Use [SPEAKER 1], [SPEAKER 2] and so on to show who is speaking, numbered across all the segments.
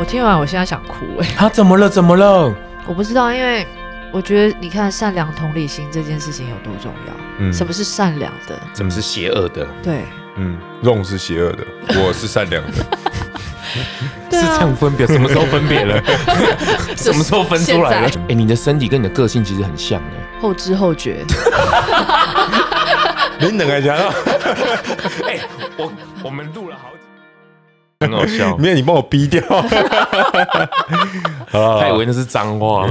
[SPEAKER 1] 我听完，我现在想哭哎、
[SPEAKER 2] 他怎么了？怎么了？
[SPEAKER 1] 我不知道，因为我觉得你看善良同理心这件事情有多重要。
[SPEAKER 3] 嗯
[SPEAKER 1] 什么是善良的？
[SPEAKER 2] 怎么是邪恶的？
[SPEAKER 1] 对，
[SPEAKER 3] 嗯，肉是邪恶的，我是善良的。
[SPEAKER 2] 是这样分别？什么时候分别了？什么时候分出来了？
[SPEAKER 1] 现
[SPEAKER 2] 哎、你的身体跟你的个性其实很像哎、
[SPEAKER 1] 后知后觉。
[SPEAKER 3] 你等一下，
[SPEAKER 2] 哎、我我们录了好几，很好笑。
[SPEAKER 3] 没有你帮我逼掉。好
[SPEAKER 2] 他以为那是脏话。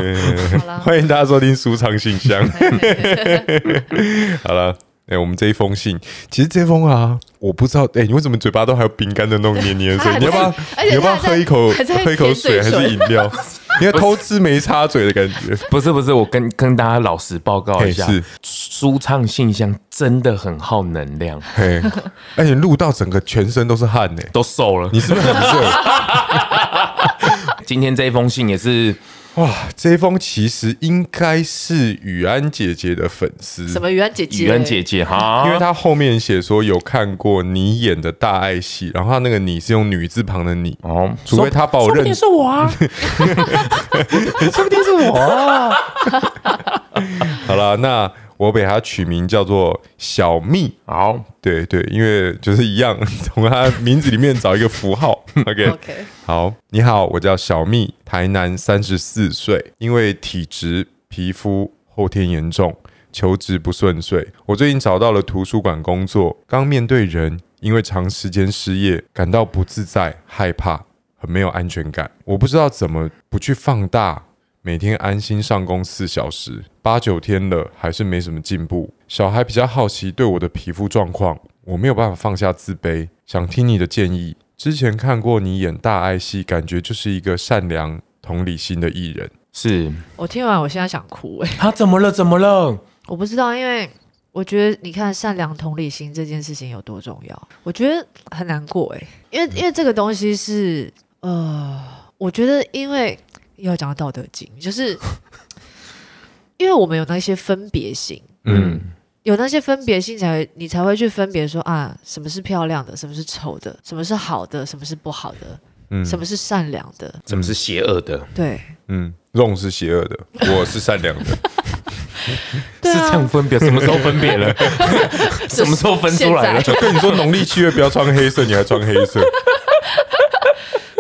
[SPEAKER 3] 欢迎大家收听舒畅信箱。好了，哎、我们这一封信，其实这封啊，我不知道，哎、你为什么嘴巴都还有饼干的那种黏黏的声音？你要不要？你要不要喝一口喝一口水还是饮料？你要偷吃没插嘴的感觉。
[SPEAKER 2] 不是不是，我跟跟大家老实报告一下
[SPEAKER 3] 是，
[SPEAKER 2] 舒畅信箱真的很耗能量，
[SPEAKER 3] 嘿，而且录到整个全身都是汗呢、
[SPEAKER 2] 都瘦了。
[SPEAKER 3] 你是不是很瘦？
[SPEAKER 2] 今天这一封信也是
[SPEAKER 3] 哇，这一封其实应该是雨安姐姐的粉丝，
[SPEAKER 1] 什么雨安姐姐？
[SPEAKER 2] 雨安姐姐哈，
[SPEAKER 3] 因为她后面写说有看过你演的大爱戏，然后她那个你是用女字旁的你，
[SPEAKER 2] 哦，
[SPEAKER 3] 除非她把我认
[SPEAKER 2] 说不定是我啊，
[SPEAKER 3] 说不定是我啊。好了，那我给他取名叫做小蜜。
[SPEAKER 2] 好，
[SPEAKER 3] 对对，因为就是一样，从他名字里面找一个符号。
[SPEAKER 1] OK，OK，
[SPEAKER 3] 好，你好，我叫小蜜，台南三十四岁，因为体质、皮肤后天严重，求职不顺遂。我最近找到了图书馆工作，刚面对人，因为长时间失业，感到不自在、害怕，很没有安全感。我不知道怎么不去放大。每天安心上工四小时，八九天了，还是没什么进步。小孩比较好奇对我的皮肤状况，我没有办法放下自卑，想听你的建议。之前看过你演大爱戏，感觉就是一个善良、同理心的艺人。
[SPEAKER 2] 是
[SPEAKER 1] 我听完，我现在想哭哎、
[SPEAKER 2] 他怎么了？怎么了？
[SPEAKER 1] 我不知道，因为我觉得你看善良同理心这件事情有多重要，我觉得很难过哎、因为因为这个东西是呃，我觉得因为又要讲到《道德经》，就是因为我们有那些分别心。
[SPEAKER 2] 嗯，
[SPEAKER 1] 有那些分别心才，你才会去分别说啊，什么是漂亮的，什么是丑的，什么是好的，什么是不好的，
[SPEAKER 3] 嗯
[SPEAKER 1] 什么是善良的。
[SPEAKER 2] 什么是邪恶的？
[SPEAKER 1] 对，
[SPEAKER 3] 嗯，肉是邪恶的，我是善良的。
[SPEAKER 2] 是这样分别？什么时候分别了？什么时候分出来了？
[SPEAKER 1] 现
[SPEAKER 3] 就跟你说农历七月不要穿黑色，你还穿黑色。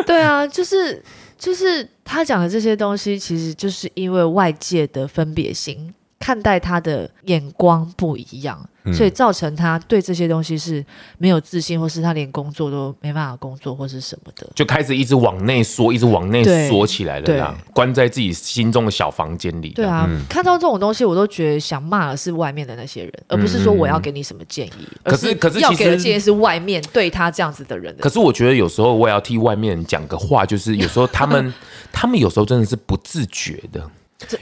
[SPEAKER 1] 对啊，就是就是他讲的这些东西，其实就是因为外界的分别心。看待他的眼光不一样，
[SPEAKER 3] 嗯
[SPEAKER 1] 所以造成他对这些东西是没有自信，或是他连工作都没办法工作，或是什么的。
[SPEAKER 2] 就开始一直往内缩，一直往内缩起来了啦，关在自己心中的小房间里。
[SPEAKER 1] 对，啊，看到这种东西，我都觉得想骂的是外面的那些人，而不是说我要给你什么建议，
[SPEAKER 2] 可是可是
[SPEAKER 1] 要给的建议是外面对他这样子的人的
[SPEAKER 2] 可是我觉得有时候我也要替外面人讲个话，就是有时候他们 他们有时候真的是不自觉的。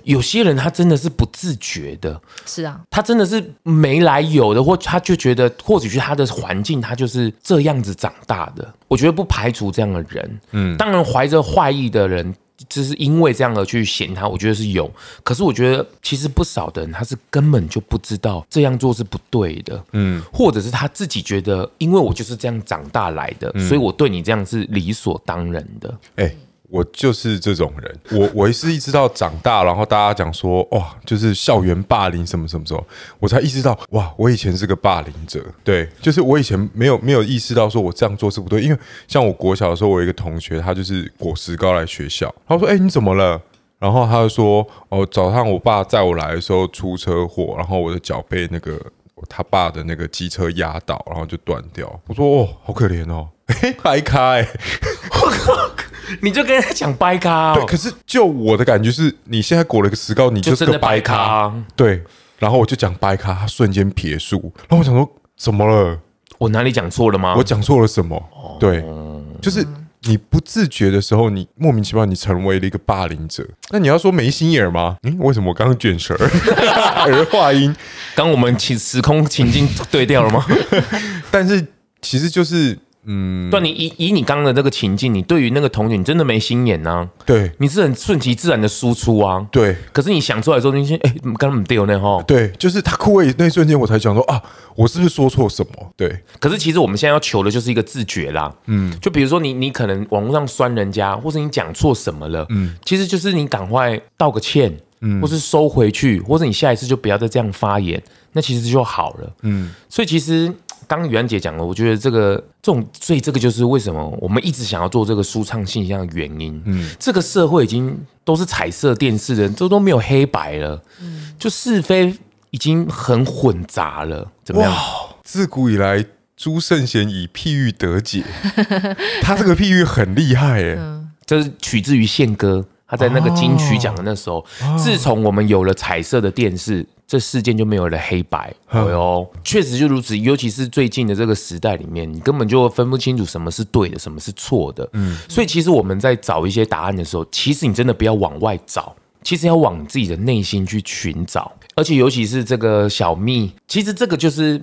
[SPEAKER 2] 有些人他真的是不自觉的，
[SPEAKER 1] 是啊，
[SPEAKER 2] 他真的是没来由的，或他就觉得，或许是他的环境，他就是这样子长大的。我觉得不排除这样的人，嗯，当然怀着坏意的人，就是因为这样而去嫌他，我觉得是有。可是我觉得其实不少的人，他是根本就不知道这样做是不对的，嗯，或者是他自己觉得，因为我就是这样长大来的，所以我对你这样是理所当然的。
[SPEAKER 3] 哎、我就是这种人。我我是一直到长大，然后大家讲说，哇，就是校园霸凌什么什么时候，我才意识到，哇，我以前是个霸凌者。对，就是我以前没有没有意识到说我这样做是不对，因为像我国小的时候，我有一个同学，他就是果实膏来学校，他说，哎、你怎么了？然后他就说，哦，早上我爸载我来的时候出车祸，然后我的脚被那个他爸的那个机车压倒，然后就断掉。我说，哦，好可怜哦，嘿，白咖哎、
[SPEAKER 2] 你就跟他讲掰咖、
[SPEAKER 3] 对，
[SPEAKER 2] 哦，
[SPEAKER 3] 可是就我的感觉是，你现在裹了个石膏，你
[SPEAKER 2] 就是
[SPEAKER 3] 个
[SPEAKER 2] 掰咖、啊。
[SPEAKER 3] 对，然后我就讲掰咖，他瞬间撇树，然后我想说怎么了？
[SPEAKER 2] 我哪里讲错了吗？
[SPEAKER 3] 我讲错了什么？对，就是你不自觉的时候，你莫名其妙你成为了一个霸凌者。那你要说没心眼儿吗？嗯，为什么我刚刚卷舌儿 儿化音？
[SPEAKER 2] 刚我们情时空情境对调了吗？
[SPEAKER 3] 但是其实就是
[SPEAKER 2] 嗯，对，你以以你刚刚的这个情境，你对于那个童年，你真的没心眼呐。
[SPEAKER 3] 对，
[SPEAKER 2] 你是很顺其自然的输出啊。
[SPEAKER 3] 对，
[SPEAKER 2] 可是你想出来之后，你先哎，刚刚没丢呢哈。
[SPEAKER 3] 对，就是他哭的那一瞬间，我才想说啊，我是不是说错什么？对。
[SPEAKER 2] 可是其实我们现在要求的就是一个自觉啦。嗯，就比如说你你可能网络上酸人家，或是你讲错什么了，嗯，其实就是你赶快道个歉，嗯，或是收回去，或者你下一次就不要再这样发言，那其实就好了。嗯，所以其实。刚雨安姐讲了，我觉得这个这种，所以这个就是为什么我们一直想要做这个舒畅现象的原因。嗯，这个社会已经都是彩色电视的，这都没有黑白了。嗯，就是非已经很混杂了。怎么样？
[SPEAKER 3] 自古以来，朱圣贤以譬喻得解，他这个譬喻很厉害哎。
[SPEAKER 2] 这是取自于宪歌，他在那个金曲奖的那时候，自从我们有了彩色的电视。这事件就没有了黑白，哦哟，确实就如此。尤其是最近的这个时代里面，你根本就分不清楚什么是对的，什么是错的。嗯，所以其实我们在找一些答案的时候，其实你真的不要往外找，其实要往自己的内心去寻找。而且尤其是这个小蜜，其实这个就是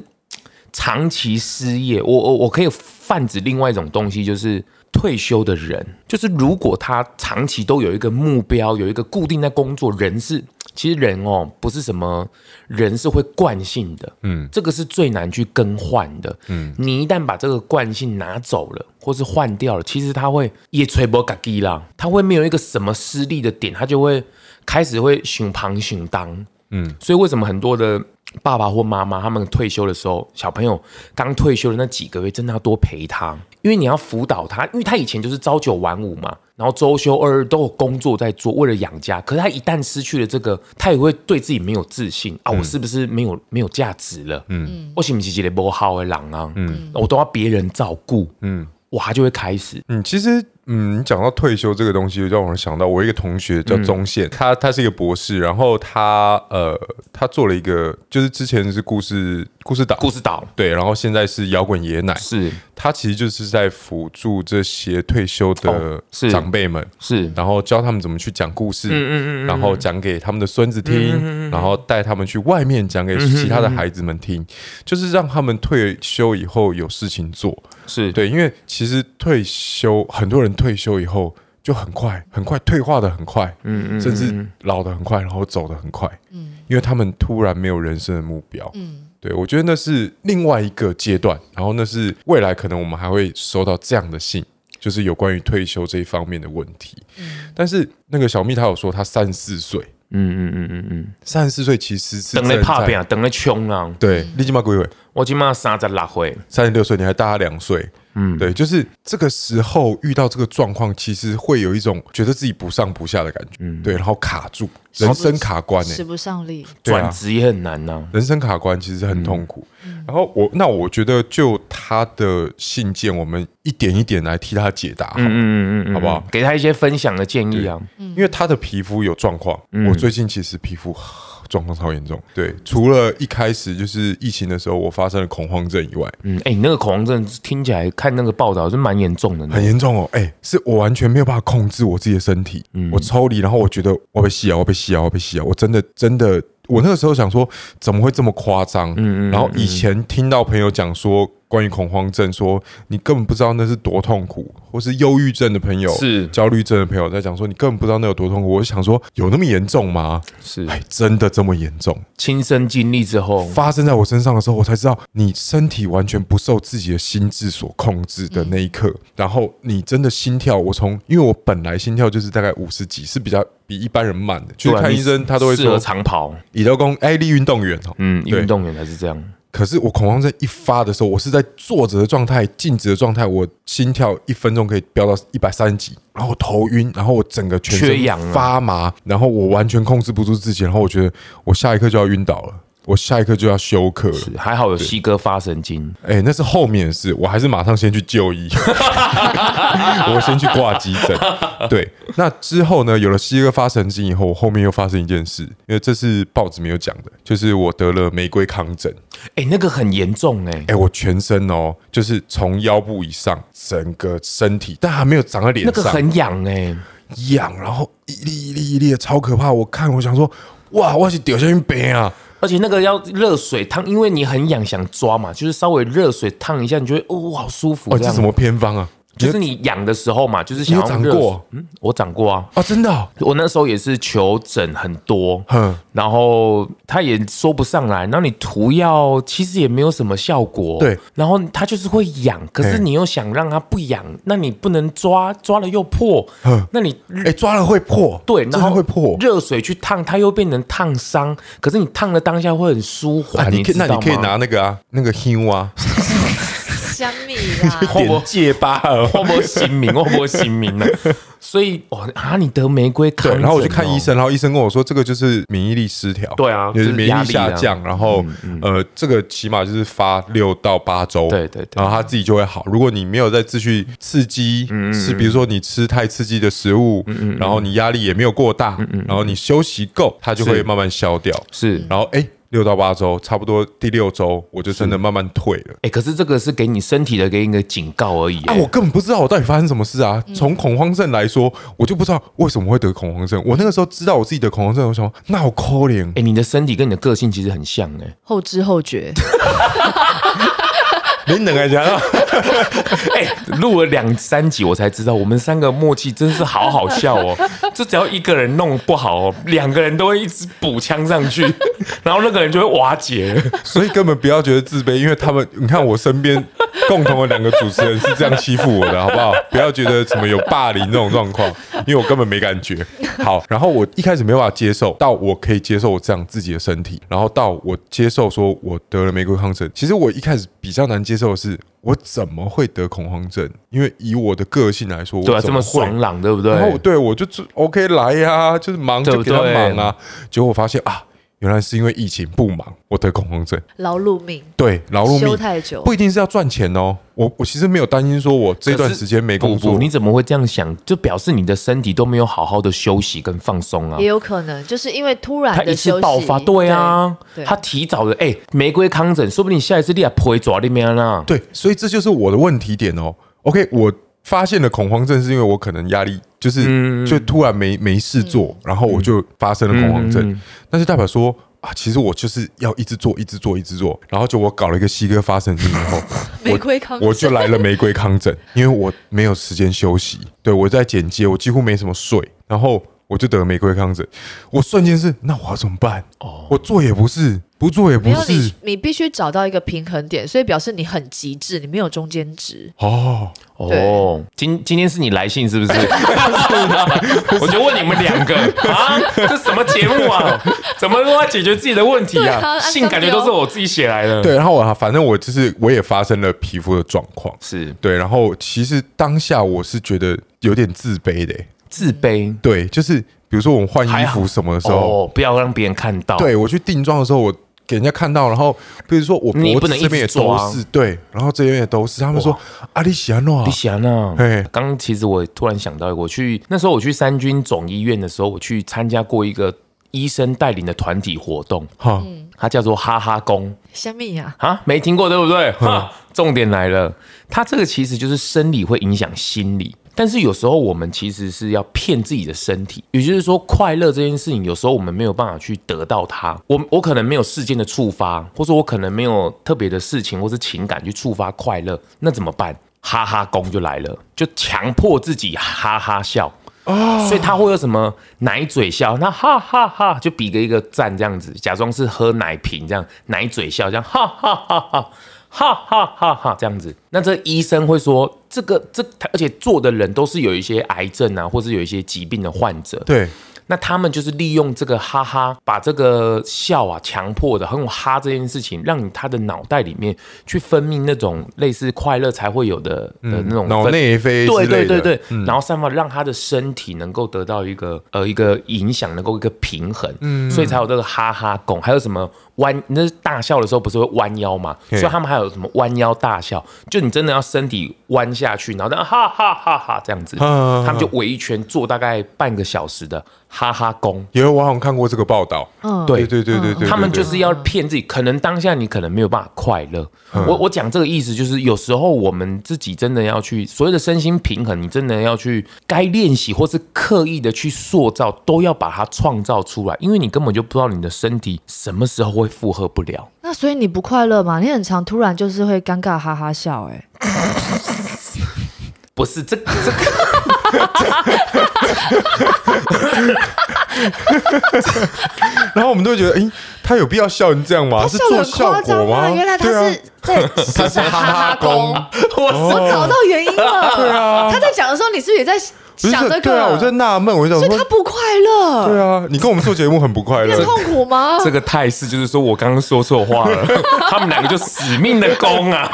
[SPEAKER 2] 长期失业。我我我可以泛指另外一种东西，就是退休的人，就是如果他长期都有一个目标，有一个固定在工作，人是。其实人哦，不是什么人是会惯性的，嗯，这个是最难去更换的，嗯，你一旦把这个惯性拿走了，或是换掉了，其实他会也吹波嘎叽啦，他会没有一个什么失利的点，他就会开始会熊旁熊当，嗯，所以为什么很多的。爸爸或妈妈他们退休的时候，小朋友刚退休的那几个月，真的要多陪他，因为你要辅导他，因为他以前就是朝九晚五嘛，然后周休二日都有工作在做，为了养家。可是他一旦失去了这个，他也会对自己没有自信啊！我是不是没有没有价值了？嗯，我是不是一个不好的人啊？嗯，我都要别人照顾。嗯，哇，就会开始。
[SPEAKER 3] 嗯，其实。嗯，你讲到退休这个东西，让我想到我一个同学叫宗宪，他他是一个博士，然后他呃，他做了一个，就是之前是故事故事岛，
[SPEAKER 2] 故事岛。
[SPEAKER 3] 对，然后现在是摇滚爷奶，
[SPEAKER 2] 是。
[SPEAKER 3] 他其实就是在辅助这些退休的长辈们，
[SPEAKER 2] 是，
[SPEAKER 3] 然后教他们怎么去讲故事，嗯嗯嗯，然后讲给他们的孙子听，然后带他们去外面讲给其他的孩子们听，就是让他们退休以后有事情做。
[SPEAKER 2] 是。
[SPEAKER 3] 对，因为其实退休很多人退休以后就很快很快退化的很快，嗯嗯，甚至老的很快，然后走的很快，嗯，因为他们突然没有人生的目标，嗯，对我觉得那是另外一个阶段，然后那是未来可能我们还会收到这样的信，就是有关于退休这一方面的问题，嗯，但是那个小蜜她有说她三十四岁，嗯嗯嗯嗯嗯，三十四岁其实是
[SPEAKER 2] 等了怕病，等了穷啊，
[SPEAKER 3] 对，立即嘛几岁？
[SPEAKER 2] 我今嘛三十六岁，
[SPEAKER 3] 三十六岁，你还大他两岁。嗯，对，就是这个时候遇到这个状况，其实会有一种觉得自己不上不下的感觉。嗯，对，然后卡住，人生卡关，
[SPEAKER 1] 使不上力，
[SPEAKER 2] 转职也很难呐。
[SPEAKER 3] 人生卡关其实很痛苦。然后我那我觉得就他的信件，我们一点一点来替他解答，嗯嗯嗯，好不好？
[SPEAKER 2] 给他一些分享的建议啊。
[SPEAKER 3] 因为他的皮肤有状况，我最近其实皮肤。状况超严重，对，除了一开始就是疫情的时候，我发生了恐慌症以外，
[SPEAKER 2] 嗯，哎，你那个恐慌症听起来看那个报道是蛮严重的，
[SPEAKER 3] 很严重哦，哎，是我完全没有办法控制我自己的身体，嗯，我抽离，然后我觉得我被吸啊，我被吸啊，我被吸啊，我真的真的，我那个时候想说怎么会这么夸张，嗯嗯，然后以前听到朋友讲说。关于恐慌症，说你根本不知道那是多痛苦，或是忧郁症的朋友，
[SPEAKER 2] 是
[SPEAKER 3] 焦虑症的朋友在讲说你根本不知道那有多痛苦。我想说有那么严重吗？
[SPEAKER 2] 是，
[SPEAKER 3] 哎，真的这么严重？
[SPEAKER 2] 亲身经历之后，
[SPEAKER 3] 发生在我身上的时候，我才知道你身体完全不受自己的心智所控制的那一刻。然后你真的心跳，我从因为我本来心跳就是大概五十几，是比较比一般人慢的。去看医生，他都会说
[SPEAKER 2] 长跑。
[SPEAKER 3] 李德公，哎，力运动员哦，
[SPEAKER 2] 嗯，运动员才是这样。
[SPEAKER 3] 可是我恐慌症一发的时候，我是在坐着的状态、静止的状态，我心跳一分钟可以飙到一百三十几，然后头晕，然后我整个全身发麻，然后我完全控制不住自己，然后我觉得我下一刻就要晕倒了。我下一刻就要休克了，
[SPEAKER 2] 还好有西哥发神经。
[SPEAKER 3] 哎，那是后面的事，我还是马上先去就医，我先去挂急诊。对，那之后呢？有了西哥发神经以后，我后面又发生一件事，因为这是报纸没有讲的，就是我得了玫瑰糠疹。
[SPEAKER 2] 哎，那个很严重哎，
[SPEAKER 3] 哎，我全身哦，就是从腰部以上，整个身体，但还没有长在脸上，
[SPEAKER 2] 那个很痒哎，
[SPEAKER 3] 痒，然后一粒一粒一粒的，超可怕。我看，我想说，哇，我是掉下去病啊！
[SPEAKER 2] 而且那个要热水烫，因为你很痒想抓嘛，就是稍微热水烫一下，你觉得哦好舒服
[SPEAKER 3] 哦，
[SPEAKER 2] 这
[SPEAKER 3] 什么偏方啊？
[SPEAKER 2] 就是你痒的时候嘛，就是想要
[SPEAKER 3] 过？
[SPEAKER 2] 嗯，我长过啊。
[SPEAKER 3] 啊，真的哦，
[SPEAKER 2] 我那时候也是求诊很多，
[SPEAKER 3] 哼，
[SPEAKER 2] 然后他也说不上来，然后你涂药其实也没有什么效果，
[SPEAKER 3] 对，
[SPEAKER 2] 然后它就是会痒，可是你又想让它不痒，那你不能抓，抓了又破
[SPEAKER 3] 哼，
[SPEAKER 2] 那你
[SPEAKER 3] 哎，抓了会破，
[SPEAKER 2] 对，
[SPEAKER 3] 真
[SPEAKER 2] 然后
[SPEAKER 3] 会破。
[SPEAKER 2] 热水去烫，它又变成烫伤，可是你烫的当下会很舒
[SPEAKER 3] 啊，
[SPEAKER 2] 缓，
[SPEAKER 3] 你可以？那你可以拿那个啊，那个 h 啊，
[SPEAKER 1] 香蜜啦，
[SPEAKER 3] 点戒疤哦。
[SPEAKER 2] 会不会新名？会不会新名呢？所以哇啊，你得玫瑰康
[SPEAKER 3] 对，
[SPEAKER 2] 疹哦，
[SPEAKER 3] 然后我去看医生，然后医生跟我说，这个就是免疫力失调，
[SPEAKER 2] 对啊
[SPEAKER 3] 就是免疫力下降，然后呃，这个起码就是发六到八周，
[SPEAKER 2] 对对对
[SPEAKER 3] 然后他自己就会好。如果你没有再继续刺激，
[SPEAKER 2] 嗯
[SPEAKER 3] 是比如说你吃太刺激的食物，嗯然后你压力也没有过大，嗯然后你休息够，它就会慢慢消掉。
[SPEAKER 2] 是
[SPEAKER 3] 然后哎，六到八周，差不多第六周我就真的慢慢退了。
[SPEAKER 2] 哎、可是这个是给你身体的给你一个警告而已、
[SPEAKER 3] 啊，
[SPEAKER 2] 哎
[SPEAKER 3] 我根本不知道我到底发生什么事啊！
[SPEAKER 2] 嗯
[SPEAKER 3] 从恐慌症来说，我就不知道为什么会得恐慌症。我那个时候知道我自己得恐慌症，我想说那好可怜
[SPEAKER 2] 哎、，你的身体跟你的个性其实很像哎、
[SPEAKER 1] 后知后觉，
[SPEAKER 3] 你冷来讲啊，
[SPEAKER 2] 哎、录了两三集我才知道，我们三个默契真是好好笑哦。就只要一个人弄不好哦，两个人都会一直补枪上去，然后那个人就会瓦解。
[SPEAKER 3] 所以根本不要觉得自卑，因为他们你看我身边共同的两个主持人是这样欺负我的，好不好？不要觉得什么有霸凌这种状况，因为我根本没感觉。好，然后我一开始没办法接受，到我可以接受我这样自己的身体，然后到我接受说我得了玫瑰康症。其实我一开始比较难接受的是，我怎么会得恐慌症？因为以我的个性来说，
[SPEAKER 2] 对啊，这么
[SPEAKER 3] 会
[SPEAKER 2] 爽朗，对不对？
[SPEAKER 3] 然后我对我就就 OK 来呀、就是忙就给他
[SPEAKER 2] 对不对
[SPEAKER 3] 忙啊。结果我发现啊，原来是因为疫情不忙，我得恐慌症。
[SPEAKER 1] 劳碌命，
[SPEAKER 3] 对，劳碌
[SPEAKER 1] 休
[SPEAKER 3] 命
[SPEAKER 1] 太久
[SPEAKER 3] 不，一定是要赚钱哦。我我其实没有担心说我这段时间没工作
[SPEAKER 2] 不不，，你怎么会这样想？就表示你的身体都没有好好的休息跟放松啊
[SPEAKER 1] 也。有可能就是因为突然
[SPEAKER 2] 他一
[SPEAKER 1] 的休息
[SPEAKER 2] 次爆发，对啊
[SPEAKER 1] 对，对
[SPEAKER 2] 他提早的，哎、玫瑰康疹，说不定下一次你也不会抓里面啦。
[SPEAKER 3] 对，所以这就是我的问题点哦。OK，我发现了恐慌症是因为我可能压力就是、
[SPEAKER 2] 嗯
[SPEAKER 3] 就突然没没事做，然后我就发生了恐慌症，
[SPEAKER 2] 嗯
[SPEAKER 3] 那就代表说。啊，其实我就是要一直做，一直做，一直做，然后就我搞了一个西哥发神经以后，
[SPEAKER 1] 玫瑰康
[SPEAKER 3] 我就来了玫瑰康疹，因为我没有时间休息，对我在剪接，我几乎没什么睡，然后我就得了玫瑰糠疹，我瞬间是，那我要怎么办？哦，我做也不是，不做也不
[SPEAKER 1] 没有你
[SPEAKER 3] 是，，
[SPEAKER 1] 你必须找到一个平衡点，所以表示你很极致，你没有中间值。
[SPEAKER 3] 哦，
[SPEAKER 2] 哦，今今天是你来信是不是？我就问你们两个 啊，这什么节目啊？怎么都要解决自己的问题啊？
[SPEAKER 1] 对啊按
[SPEAKER 2] 信感觉都是我自己写来的。，
[SPEAKER 3] 对，然后我反正我就是我也发生了皮肤的状况，
[SPEAKER 2] 是
[SPEAKER 3] 对，然后其实当下我是觉得有点自卑的欸，
[SPEAKER 2] 自卑。
[SPEAKER 3] 对，就是比如说我们换衣服什么的时候，
[SPEAKER 2] 哦，不要让别人看到。，
[SPEAKER 3] 对我去定妆的时候，我给人家看到，然后比如说我脖
[SPEAKER 2] 你也不能
[SPEAKER 3] 子这边也都是，对，然后这边也都是，他们说啊，你喜欢弄啊？
[SPEAKER 2] 李，喜安啊
[SPEAKER 3] 嘿，
[SPEAKER 2] 刚刚其实我突然想到，我去那时候我去三军总医院的时候，我去参加过一个医生带领的团体活动，
[SPEAKER 3] 哈，
[SPEAKER 2] 它叫做哈哈工，
[SPEAKER 1] 什么呀，
[SPEAKER 2] 啊，没听过对不对？哈，重点来了，它这个其实就是生理会影响心理，但是有时候我们其实是要骗自己的身体，也就是说，快乐这件事情，有时候我们没有办法去得到它。我我可能没有事件的触发，或者我可能没有特别的事情或是情感去触发快乐，那怎么办？哈哈功就来了，就强迫自己哈哈笑。哦，所以他会有什么奶嘴笑，那哈哈哈就比个一个赞这样子，假装是喝奶瓶这样奶嘴笑，这样哈哈哈哈哈哈哈哈这样子。那这医生会说，这个这而且做的人都是有一些癌症啊，或是有一些疾病的患者，
[SPEAKER 3] 对，
[SPEAKER 2] 那他们就是利用这个哈哈，把这个笑啊强迫的，很有哈这件事情，让你他的脑袋里面去分泌那种类似快乐才会有的的那种
[SPEAKER 3] 嗯脑
[SPEAKER 2] 分
[SPEAKER 3] 内啡
[SPEAKER 2] 对对对对，
[SPEAKER 3] 嗯。
[SPEAKER 2] 然后散发让他的身体能够得到一个呃一个影响，能够一个平衡，嗯，所以才有这个哈哈拱，还有什么弯，那是大笑的时候不是会弯腰嘛，所以他们还有什么弯腰大笑，就你真的要身体弯下去，然后这样哈哈哈哈这样子，
[SPEAKER 3] 啊
[SPEAKER 2] 他们就围一圈做大概半个小时的哈哈功。
[SPEAKER 3] 因为我好像看过这个报道，
[SPEAKER 1] 嗯，
[SPEAKER 3] 对对对对
[SPEAKER 2] 他们就是要骗自己，可能当下你可能没有办法快乐。我我讲这个意思，就是有时候我们自己真的要去所谓的身心平衡，你真的要去该练习或是刻意的去塑造，都要把它创造出来，因为你根本就不知道你的身体什么时候会负荷不了。
[SPEAKER 1] 那所以你不快乐吗？你很常突然就是会尴尬哈哈笑、哎，
[SPEAKER 2] 不是这这个，
[SPEAKER 3] 然后我们都会觉得，哎，他有必要笑成这样吗？
[SPEAKER 1] 他
[SPEAKER 3] 是
[SPEAKER 1] 笑得很夸
[SPEAKER 3] 做效果
[SPEAKER 1] 张
[SPEAKER 3] 吗？
[SPEAKER 1] 原来他
[SPEAKER 3] 对啊
[SPEAKER 1] 是在他是哈哈宫，
[SPEAKER 2] 我是
[SPEAKER 1] 我找到原因了。对啊，他在讲的时候，你是不是也在
[SPEAKER 3] 不
[SPEAKER 1] 想这
[SPEAKER 3] 个对啊，我在
[SPEAKER 1] 个？
[SPEAKER 3] 纳闷，我就想说，
[SPEAKER 1] 所以他不快乐，
[SPEAKER 3] 对啊，你跟我们做节目很不快乐
[SPEAKER 1] 很，痛苦吗？
[SPEAKER 2] 这个态势，就是说我刚刚说错话了，他们两个就死命的攻啊。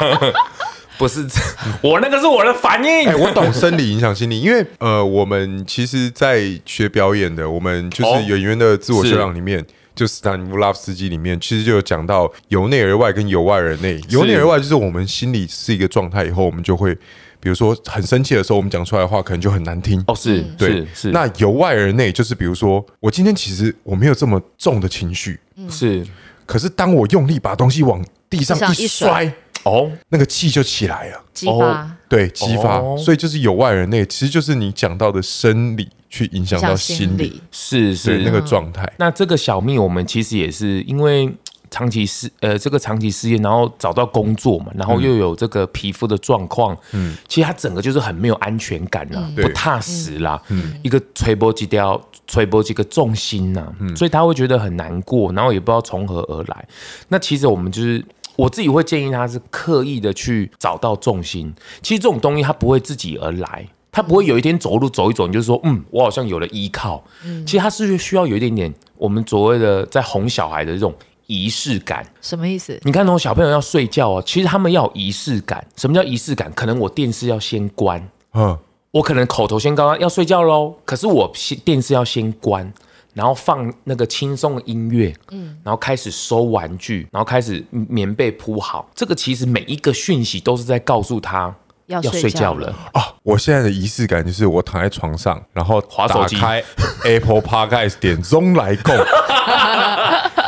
[SPEAKER 2] 不是，我那个是我的反应。
[SPEAKER 3] 哎、我懂生理影响心理，因为呃，我们其实，在学表演的，我们就是
[SPEAKER 2] 哦。
[SPEAKER 3] 演员的自我修养里面，就斯坦尼夫拉夫斯基里面，其实就有讲到由内而外跟由外而内。由内而外就是我们心里是一个状态，以后我们就会，比如说很生气的时候，我们讲出来的话可能就很难听。
[SPEAKER 2] 哦，是
[SPEAKER 3] 对。
[SPEAKER 2] 是，是，
[SPEAKER 3] 那由外而内就是比如说，我今天其实我没有这么重的情绪，
[SPEAKER 2] 是
[SPEAKER 3] 可是当我用力把东西往地上
[SPEAKER 1] 一
[SPEAKER 3] 一摔，
[SPEAKER 1] 甩
[SPEAKER 2] 哦，
[SPEAKER 3] 那个气就起来了。
[SPEAKER 1] 激发。
[SPEAKER 3] 对，激发，
[SPEAKER 2] 哦。
[SPEAKER 3] 所以就是有外而内，其实就是你讲到的生理去影响到心理，
[SPEAKER 2] 是是。
[SPEAKER 3] 那个状态。
[SPEAKER 2] 那这个小蜜，我们其实也是因为长期失呃这个长期失业，然后找到工作嘛，然后又有这个皮肤的状况，嗯，其实他整个就是很没有安全感啦，
[SPEAKER 3] 对。
[SPEAKER 2] 不踏实啦，嗯，一个吹波几条，吹波几个重心呐、所以他会觉得很难过，然后也不知道从何而来。那其实我们就是。我自己会建议他是刻意的去找到重心。其实这种东西他不会自己而来，他不会有一天走路走一走，你就说嗯，我好像有了依靠。嗯其实他是需要有一点点我们所谓的在哄小孩的这种仪式感。
[SPEAKER 1] 什么意思？
[SPEAKER 2] 你看，那种小朋友要睡觉哦，其实他们要有仪式感。什么叫仪式感？可能我电视要先关，
[SPEAKER 3] 嗯，
[SPEAKER 2] 我可能口头先告诉他要睡觉喽，可是我先电视要先关，然后放那个轻松的音乐，嗯，然后开始收玩具，然后开始棉被铺好。这个其实每一个讯息都是在告诉他
[SPEAKER 1] 要
[SPEAKER 2] 要睡觉了。
[SPEAKER 3] 啊，我现在的仪式感就是我躺在床上，然后
[SPEAKER 2] 滑手机
[SPEAKER 3] 打开 Apple Podcast 点钟来共，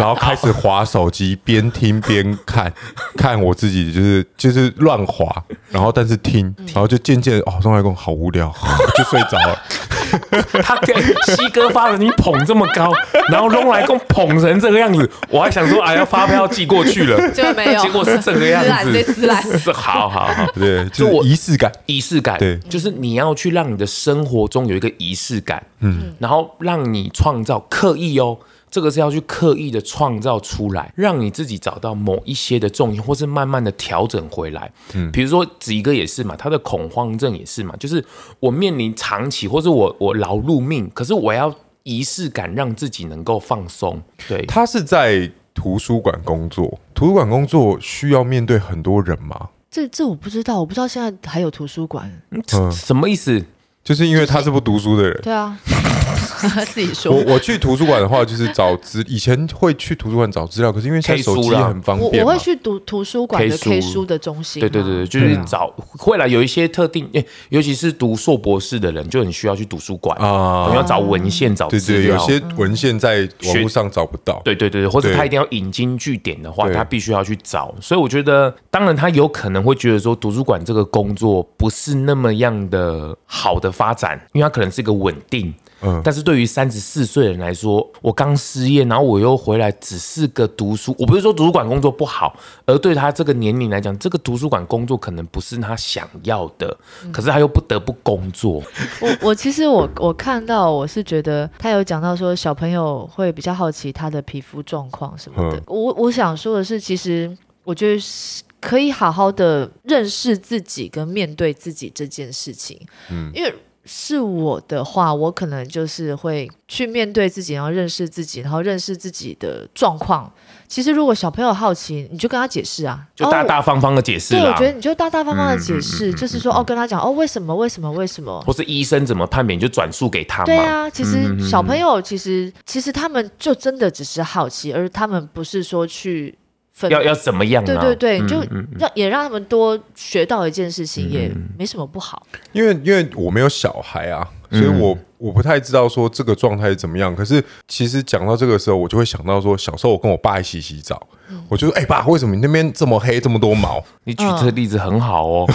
[SPEAKER 3] 然后开始划手机，边听边看，看我自己就是就是乱划，然后但是听，然后就渐渐哦，钟来公好无聊，就睡着了。
[SPEAKER 2] 他给西哥发了你捧这么高，然后弄来公捧成这个样子，我还想说哎呀发票寄过去了，
[SPEAKER 1] 结果没有。
[SPEAKER 2] 结果是这个样子，
[SPEAKER 1] 私来
[SPEAKER 2] 是好好好。
[SPEAKER 3] 对，就仪式感。
[SPEAKER 2] 仪式感，
[SPEAKER 3] 对。
[SPEAKER 2] 就是你要去让你的生活中有一个仪式感，嗯，然后让你创造刻意哦，这个是要去刻意的创造出来，让你自己找到某一些的重心，或是慢慢的调整回来。嗯，比如说子怡哥也是嘛，他的恐慌症也是嘛，就是我面临长期，或者我我劳碌命，可是我要仪式感，让自己能够放松。对，
[SPEAKER 3] 他是在图书馆工作，图书馆工作需要面对很多人吗？
[SPEAKER 1] 这这我不知道，我不知道现在还有图书馆。
[SPEAKER 3] 嗯
[SPEAKER 2] 什么意思？
[SPEAKER 3] 就是因为他是不读书的人。
[SPEAKER 1] 对啊，自己
[SPEAKER 3] 我
[SPEAKER 1] 说。
[SPEAKER 3] 我去图书馆的话，就是找资，以前会去图书馆找资料，可是因为现在手机很方便
[SPEAKER 1] 我我会，去读图书馆的
[SPEAKER 2] K 书
[SPEAKER 1] K 书的中心啊。
[SPEAKER 2] 对对对，对就是找会来有一些特定，诶尤其是读硕博士的人，就很需要去图书馆
[SPEAKER 3] 啊
[SPEAKER 2] 你要找文献、找
[SPEAKER 3] 对对，有。些文献在网络上找不到。
[SPEAKER 2] 对对对对，或者他一定要引经据典的话，他必须要去找。所以我觉得，当然他有可能会觉得说，图书馆这个工作不是那么样的好的发展，因为它可能是一个稳定。
[SPEAKER 3] 嗯
[SPEAKER 2] 但是对于三十四岁的人来说，我刚失业，然后我又回来，只是个读书。我不是说图书馆工作不好，而对他这个年龄来讲，这个图书馆工作可能不是他想要的，可是他又不得不工作。
[SPEAKER 1] 我我其实我我看到我是觉得他有讲到说小朋友会比较好奇他的皮肤状况什么的。
[SPEAKER 3] 嗯
[SPEAKER 1] 我我想说的是，其实我觉得是可以好好的认识自己跟面对自己这件事情。嗯，因为。是我的话，我可能就是会去面对自己，然后认识自己，然后认识自己的状况。其实，如果小朋友好奇，你就跟他解释啊，
[SPEAKER 2] 就大
[SPEAKER 1] 哦
[SPEAKER 2] 大方方的解释
[SPEAKER 1] 对，我觉，得你就大大方方的解
[SPEAKER 3] 嗯
[SPEAKER 1] 释，就是说，哦，跟他讲，哦，为什么，为什么，为什么？
[SPEAKER 2] 或是医生怎么判别，你就转述给他嘛。
[SPEAKER 1] 对啊，其实小朋友其实其实他们就真的只是好奇，而他们不是说去分。
[SPEAKER 2] 要要怎么样、啊？
[SPEAKER 1] 对对对，
[SPEAKER 2] 嗯
[SPEAKER 1] 就
[SPEAKER 2] 嗯
[SPEAKER 1] 让也让他们多学到一件事情，也没什么不好。
[SPEAKER 3] 因为因为我没有小孩啊，所以我我不太知道说这个状态是怎么样。可是其实讲到这个时候，我就会想到说，小时候我跟我爸一起洗澡，我就说：“哎、爸，为什么你那边这么黑，这么多毛
[SPEAKER 2] 你举这个例子很好哦，？”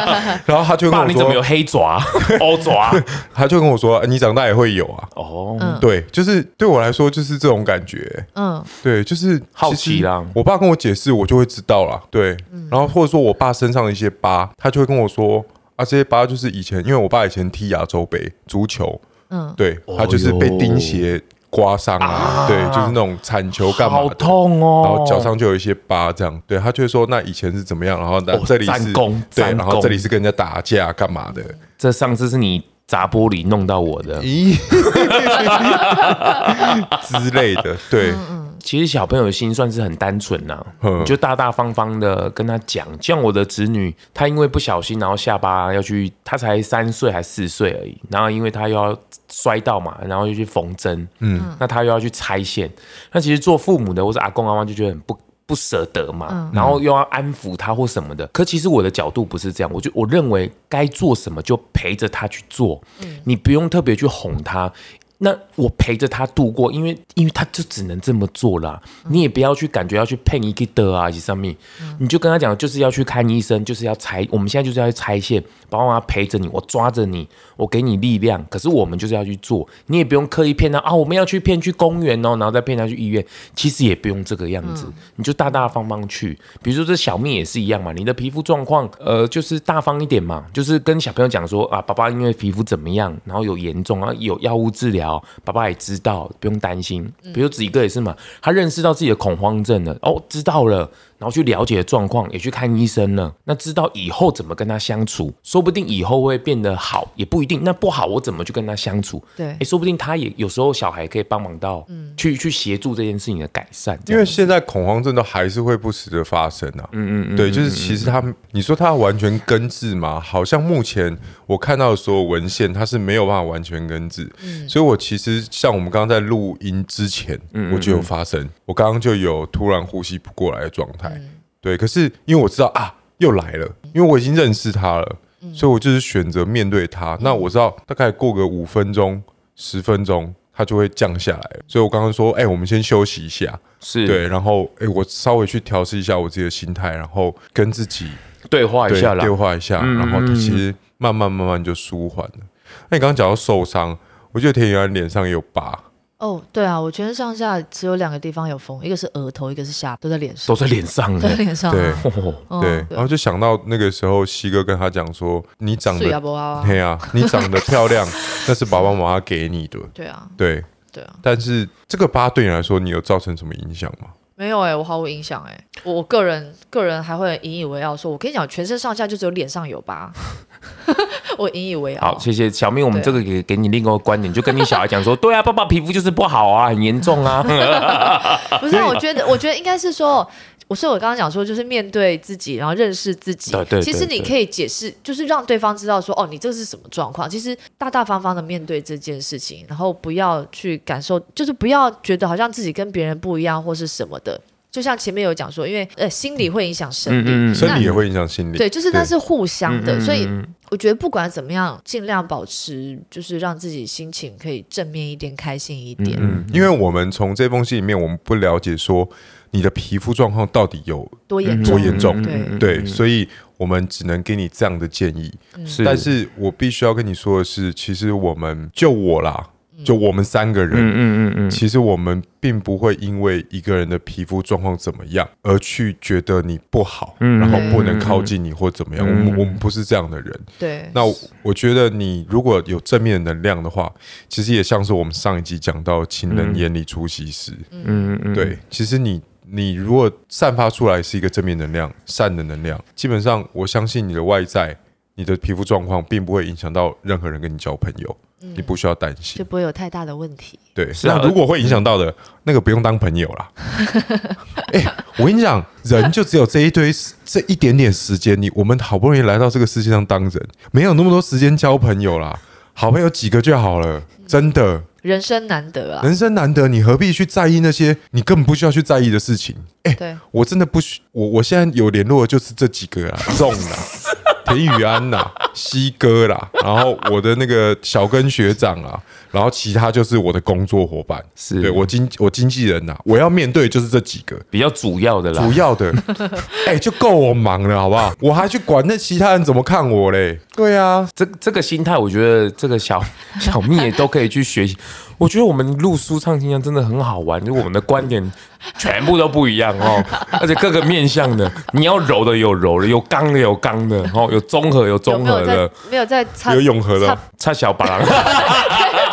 [SPEAKER 3] 然后他就跟
[SPEAKER 2] 爸，
[SPEAKER 3] 我
[SPEAKER 2] 你怎么有，黑爪、欧爪？
[SPEAKER 3] 他就跟我说：“你长大也会有啊。
[SPEAKER 2] 哦，
[SPEAKER 1] 嗯
[SPEAKER 3] 对，就是对我来说就是这种感觉。
[SPEAKER 1] 嗯
[SPEAKER 3] 对，就是
[SPEAKER 2] 好奇啦
[SPEAKER 3] 我爸跟我解释，我就会知道啦。对，
[SPEAKER 1] 嗯
[SPEAKER 3] 然后或者说我爸身上的一些疤，他就会跟我说啊，这些疤就是以前，因为我爸以前踢亚洲杯足球，
[SPEAKER 1] 嗯，
[SPEAKER 3] 对
[SPEAKER 2] 哦
[SPEAKER 3] 他就是被钉鞋刮伤啊，对，就是那种铲球干嘛
[SPEAKER 2] 好
[SPEAKER 3] 的。
[SPEAKER 2] 痛哦！
[SPEAKER 3] 然后脚上就有一些疤，这样，对他就会说，那以前是怎么样？然后那
[SPEAKER 2] 哦
[SPEAKER 3] 这里是
[SPEAKER 2] 战功
[SPEAKER 3] 对，
[SPEAKER 2] 战
[SPEAKER 3] 然后
[SPEAKER 2] 功
[SPEAKER 3] 这里是跟人家打架干嘛的？
[SPEAKER 2] 这上次是你砸玻璃弄到我的。
[SPEAKER 3] 咦 之类的，对，
[SPEAKER 2] 其实小朋友的心算是很单纯呐、就大大方方的跟他讲。像我的侄女，她因为不小心，然后下巴要去，她才三岁还四岁而已，然后因为她又要摔到嘛，然后又去缝针，嗯，那她又要去拆线。那其实做父母的或是阿公阿妈就觉得很不。不舍得嘛，然后又要安抚他或什么的。可其实我的角度不是这样，我就我认为该做什么就陪着他去做，你不用特别去哄他。那我陪着他度过，因为因为他就只能这么做啦。你也不要去感觉要去配一个的啊，以上面，你就跟他讲，就是要去看医生，就是要拆。我们现在就是要去拆线，爸爸妈妈陪着你，我抓着你，我给你力量。可是我们就是要去做，你也不用刻意骗他啊，我们要去骗去公园哦，然后再骗他去医院。其实也不用这个样子，你就大大方方去。比如说这小蜜也是一样嘛，你的皮肤状况，呃，就是大方一点嘛，就是跟小朋友讲说啊，爸爸因为皮肤怎么样，然后有严重啊，有药物治疗，爸爸也知道，不用担心。比如子怡哥也是嘛，他认识到自己的恐慌症了，哦，知道了，然后去了解状况，也去看医生了，那知道以后怎么跟他相处，说不定以后会变得好，也不一定。那不好，我怎么去跟他相处？
[SPEAKER 1] 对
[SPEAKER 2] 哎，说不定他也有时候小孩可以帮忙到，嗯去去协助这件事情的改善。
[SPEAKER 3] 因为现在恐慌症都还是会不时的发生啊。嗯嗯嗯，对，就是其实他们，你说他完全根治吗？好像目前我看到的所有文献，他是没有办法完全根治。嗯所以我其实像我们刚刚在录音之前，我就有发生，我刚刚就有突然呼吸不过来的状态。对，可是因为我知道啊，又来了，因为我已经认识他了，所以我就是选择面对他。那我知道大概过个五分钟、十分钟，他就会降下来。所以我刚刚说，哎、我们先休息一下。
[SPEAKER 2] 是
[SPEAKER 3] 对，然后哎、我稍微去调试一下我自己的心态，然后跟自己
[SPEAKER 2] 对话一下啦
[SPEAKER 3] 对。话一下，
[SPEAKER 2] 嗯
[SPEAKER 3] 然后它其实慢慢慢慢就舒缓了。那你刚刚讲到受伤，我觉得田雨安脸上也有疤，
[SPEAKER 1] 哦，对啊，我全身上下只有两个地方有缝，一个是额头，一个是下巴，都在脸上，
[SPEAKER 2] 都在脸上
[SPEAKER 1] 都在，脸上、
[SPEAKER 3] 对。对，然后就想到那个时候，西哥跟他讲说，你长得，对啊，你长得漂亮，那是爸爸妈妈给你的，
[SPEAKER 1] 对啊，
[SPEAKER 3] 对。
[SPEAKER 1] 对啊，
[SPEAKER 3] 但是这个疤对你来说，你有造成什么影响吗？
[SPEAKER 1] 没有哎、我毫无影响哎、我我个人个人还会引以为傲，说我跟你讲，全身上下就只有脸上有疤，我引以为傲。
[SPEAKER 2] 好，谢谢小明，我们这个给给你另一个观点，就跟你小孩讲说，对啊，爸爸皮肤就是不好啊，很严重啊。
[SPEAKER 1] 不是啊，我觉得，我觉得应该是说，我所以我刚刚讲说，就是面对自己，然后认识自己。
[SPEAKER 2] 对对对
[SPEAKER 1] 其实你可以解释，就是让对方知道说，哦，你这是什么状况。其实大大方方的面对这件事情，然后不要去感受，就是不要觉得好像自己跟别人不一样或是什么的。就像前面有讲说，因为呃心理会影响生理，
[SPEAKER 2] 嗯嗯嗯
[SPEAKER 3] 生理也会影响心理，
[SPEAKER 1] 对，就是那是互相的，所以
[SPEAKER 2] 嗯
[SPEAKER 1] 我觉得不管怎么样，尽量保持就是让自己心情可以正面一点、开心一点。
[SPEAKER 2] 嗯，
[SPEAKER 3] 因为我们从这封信里面，我们不了解说你的皮肤状况到底有
[SPEAKER 1] 多严重？
[SPEAKER 3] 多严重。
[SPEAKER 1] 对。
[SPEAKER 3] 对，所以我们只能给你这样的建议。
[SPEAKER 2] 是，
[SPEAKER 3] 但是我必须要跟你说的是，其实我们就我啦，就我们三个人，
[SPEAKER 2] 嗯嗯嗯嗯，
[SPEAKER 3] 其实我们并不会因为一个人的皮肤状况怎么样而去觉得你不好，
[SPEAKER 2] 嗯
[SPEAKER 3] 然后不能靠近你或怎么样。我们我们不是这样的人。
[SPEAKER 1] 对，
[SPEAKER 3] 那我觉得你如果有正面能量的话，其实也像是我们上一集讲到“情人眼里出西施”。
[SPEAKER 2] 嗯嗯嗯，
[SPEAKER 3] 对，其实你你如果散发出来是一个正面能量、善的能量，基本上我相信你的外在、你的皮肤状况并不会影响到任何人跟你交朋友，你不需要担心
[SPEAKER 1] 就。不会有太大的问题。
[SPEAKER 3] 对，
[SPEAKER 2] 是啊
[SPEAKER 3] 那如果会影响到的，那个不用当朋友啦。哎、我跟你讲，人就只有这一堆这一点点时间，你我们好不容易来到这个世界上当人，没有那么多时间交朋友啦。好朋友几个就好了，真的，
[SPEAKER 1] 人生难得啊，
[SPEAKER 3] 人生难得，你何必去在意那些你根本不需要去在意的事情？哎、
[SPEAKER 1] 对，
[SPEAKER 3] 我真的不需，我我现在有联络的就是这几个啊，中了。田宇安呐、西哥啦，然后我的那个小根学长啊，然后其他就是我的工作伙伴，
[SPEAKER 2] 是
[SPEAKER 3] 对我经我经纪人呐、我要面对就是这几个。
[SPEAKER 2] 比较主要的啦
[SPEAKER 3] 主。要的，哎、就够我忙了，好不好？我还去管那其他人怎么看我嘞？对啊，
[SPEAKER 2] 这这个心态，我觉得这个小小蜜也都可以去学习。我觉得我们录书唱新疆真的很好玩，就我们的观点全部都不一样哦，而且各个面向的，你要柔的有柔的，有刚的有刚的，哦，有综合有
[SPEAKER 1] 有
[SPEAKER 2] 综
[SPEAKER 1] 没有在
[SPEAKER 2] 合的，
[SPEAKER 1] 没有在
[SPEAKER 3] 有永和的哦
[SPEAKER 2] 差小巴郎。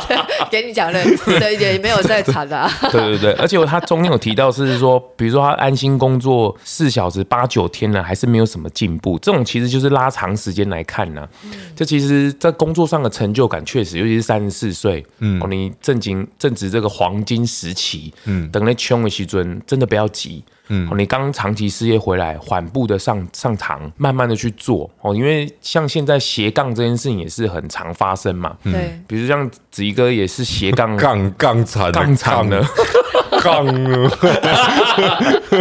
[SPEAKER 1] 给你讲了，对，也没有在谈的、啊。
[SPEAKER 2] 对对对，而且他中间有提到是说，比如说他安心工作四小时八九天了，还是没有什么进步，这种其实就是拉长时间来看呢、这其实，在工作上的成就感确实，尤其是三十四岁，嗯，哦，你正经正值这个黄金时期，嗯，等那穷的时尊，真的不要急。嗯，哦，你刚长期失业回来，缓步的上上场，慢慢的去做。哦，因为像现在斜杠这件事情也是很常发生嘛，
[SPEAKER 1] 对，
[SPEAKER 2] 比如像子怡哥也是斜杠
[SPEAKER 3] 杠杠惨
[SPEAKER 2] 杠惨的，
[SPEAKER 3] 杠了，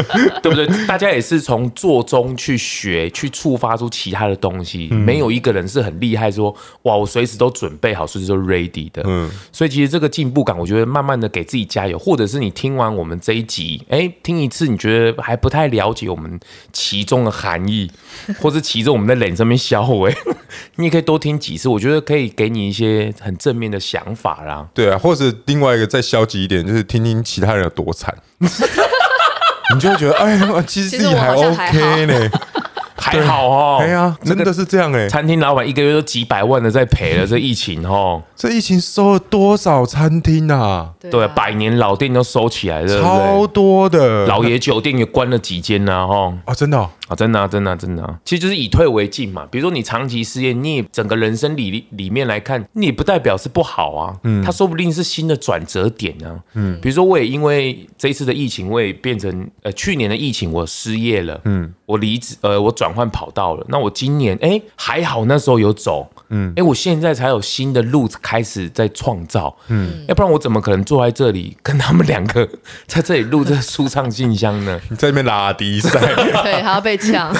[SPEAKER 2] 对不对？大家也是从做中去学，去触发出其他的东西。没有一个人是很厉害说，哇，我随时都准备好，随时都 ready 的。
[SPEAKER 3] 嗯
[SPEAKER 2] 所以其实这个进步感，我觉得慢慢的给自己加油，或者是你听完我们这一集，哎，听一次你觉得还不太了解我们其中的含义，或是其中我们在脸上面销毁，你也可以多听几次，我觉得可以给你一些很正面的想法啦。
[SPEAKER 3] 对啊，或者另外一个再消极一点，就是听听其他人有多惨，你就会觉得，哎呀，其实自己还 OK 呢。
[SPEAKER 2] 还好哦，
[SPEAKER 3] 哎呀，真的是这样哎。
[SPEAKER 2] 餐厅老板一个月都几百万的在赔了，这疫情哦，
[SPEAKER 3] 这疫情收了多少餐厅啊？
[SPEAKER 2] 对，
[SPEAKER 1] 啊
[SPEAKER 2] 百年老店都收起来了，
[SPEAKER 3] 超？多的
[SPEAKER 2] 老爷酒店也关了几间呢，哈。
[SPEAKER 3] 啊，真的哦
[SPEAKER 2] 啊，真的啊，真的啊、真的啊、其实就是以退为进嘛。比如说你长期失业，你也整个人生里里面来看，你也不代表是不好啊，嗯，它说不定是新的转折点啊，嗯，比如说我也因为这一次的疫情，我也变成呃去年的疫情我失业了，嗯，我离职，呃，我转换跑道了。那我今年哎还好那时候有走，嗯，哎我现在才有新的路开始在创造，嗯，要不然我怎么可能坐在这里跟他们两个 在这里录这舒畅信箱呢？
[SPEAKER 3] 你 在那边拉低赛，
[SPEAKER 1] 对，还要被抢。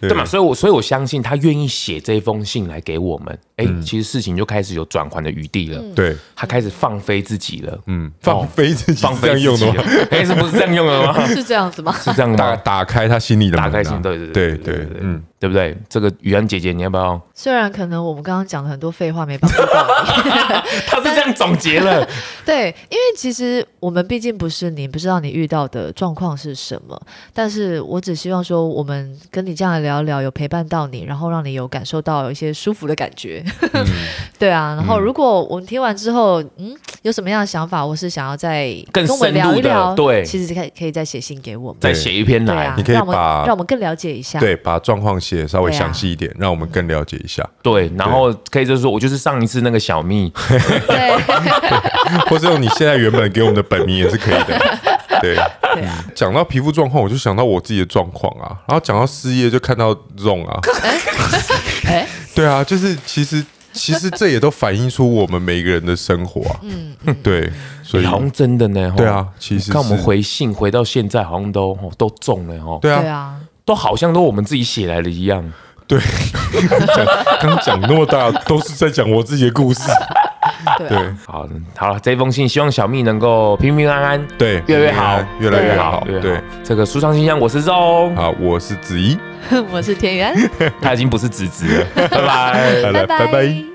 [SPEAKER 3] 对
[SPEAKER 2] 对嘛？所以我所以我相信他愿意写这封信来给我们，哎、其实事情就开始有转圜的余地了。
[SPEAKER 3] 对，
[SPEAKER 2] 他开始放飞自己了，
[SPEAKER 3] 嗯，放飞自己
[SPEAKER 2] 放飞自己了
[SPEAKER 3] 样用的吗？。
[SPEAKER 2] 哎，是不是这样用的吗？
[SPEAKER 1] 是这样子吗？
[SPEAKER 2] 是这样吗？
[SPEAKER 3] 打打开他心里的门啊，
[SPEAKER 2] 打开心，对对
[SPEAKER 3] 对
[SPEAKER 2] 对
[SPEAKER 3] 对，嗯，
[SPEAKER 2] 对不对？这个雨安姐姐，你要不要？
[SPEAKER 1] 虽然可能我们刚刚讲了很多废话没帮助到你，
[SPEAKER 2] 他是这样总结了，
[SPEAKER 1] 对，因为其实我们毕竟不是你，不知道你遇到的状况是什么。但是我只希望说，我们跟你这样聊聊，有陪伴到你，然后让你有感受到有一些舒服的感觉。对啊，然后如果我们听完之后，嗯，有什么样的想法，我是想要再
[SPEAKER 2] 更
[SPEAKER 1] 跟我们
[SPEAKER 2] 深入的
[SPEAKER 1] 聊一聊，
[SPEAKER 2] 对。
[SPEAKER 1] 其实可以可以再写信给我们。
[SPEAKER 2] 再写一篇来
[SPEAKER 1] 啊，，
[SPEAKER 3] 你可以把
[SPEAKER 1] 让我们更了解一下。
[SPEAKER 3] 对，把状况写稍微详细一点，让我们更了解一下，
[SPEAKER 2] 对，然后可以就是说我就是上一次那个小蜜，
[SPEAKER 1] 对。
[SPEAKER 3] 或者用你现在原本给我们的本名也是可以的。对，讲到皮肤状况，我就想到我自己的状况啊，然后讲到失业就看到 Zong 啊，
[SPEAKER 1] 哎，
[SPEAKER 3] 对啊，就是其实其实这也都反映出我们每个人的生活啊，
[SPEAKER 1] 嗯，
[SPEAKER 3] 对，所以
[SPEAKER 2] 好像真的呢，吼
[SPEAKER 3] 对啊，其实
[SPEAKER 2] 看我们回信回到现在，好像都都中了哦，
[SPEAKER 1] 对
[SPEAKER 3] 对啊，
[SPEAKER 1] 啊，
[SPEAKER 2] 都好像都我们自己写来的一样。
[SPEAKER 3] 对，讲 刚讲那么大，都是在讲我自己的故事，对
[SPEAKER 2] 好，好了，这封信希望小蜜能够平平安安，
[SPEAKER 3] 对，
[SPEAKER 2] 越来越好，
[SPEAKER 3] 越来越好对。。
[SPEAKER 2] 这个舒畅信箱，我是肉，
[SPEAKER 3] 好，我是子怡，
[SPEAKER 1] 我是田园，
[SPEAKER 2] 他已经不是子子了，拜拜。
[SPEAKER 3] 拜拜，拜拜。